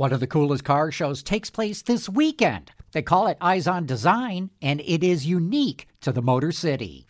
One of the coolest car shows takes place this weekend. They call it Eyes on Design, and it is unique to the Motor City.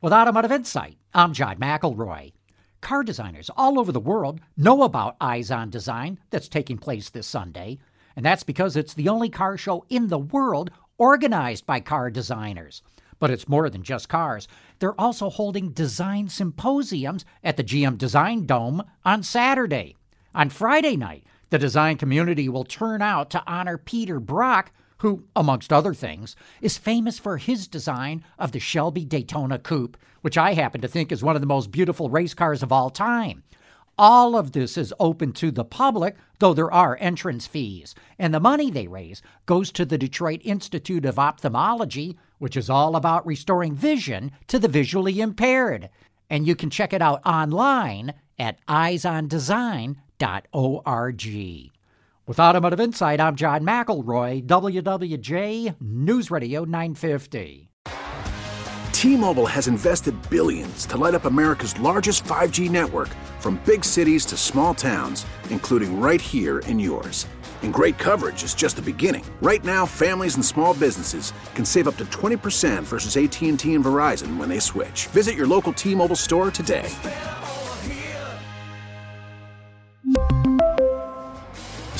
With Automotive Insight, I'm John McElroy. Car designers all over the world know about Eyes on Design that's taking place this Sunday, and that's because it's the only car show in the world organized by car designers. But it's more than just cars. They're also holding design symposiums at the GM Design Dome on Saturday. On Friday night, the design community will turn out to honor Peter Brock, who, amongst other things, is famous for his design of the Shelby Daytona Coupe, which I happen to think is one of the most beautiful race cars of all time. All of this is open to the public, though there are entrance fees. And the money they raise goes to the Detroit Institute of Ophthalmology, which is all about restoring vision to the visually impaired. And you can check it out online at eyesondesign.org. With Automotive Insight, I'm John McElroy, WWJ News Radio 950. T-Mobile has invested billions to light up America's largest 5G network from big cities to small towns, including right here in yours. And great coverage is just the beginning. Right now, families and small businesses can save up to 20% versus AT&T and Verizon when they switch. Visit your local T-Mobile store today.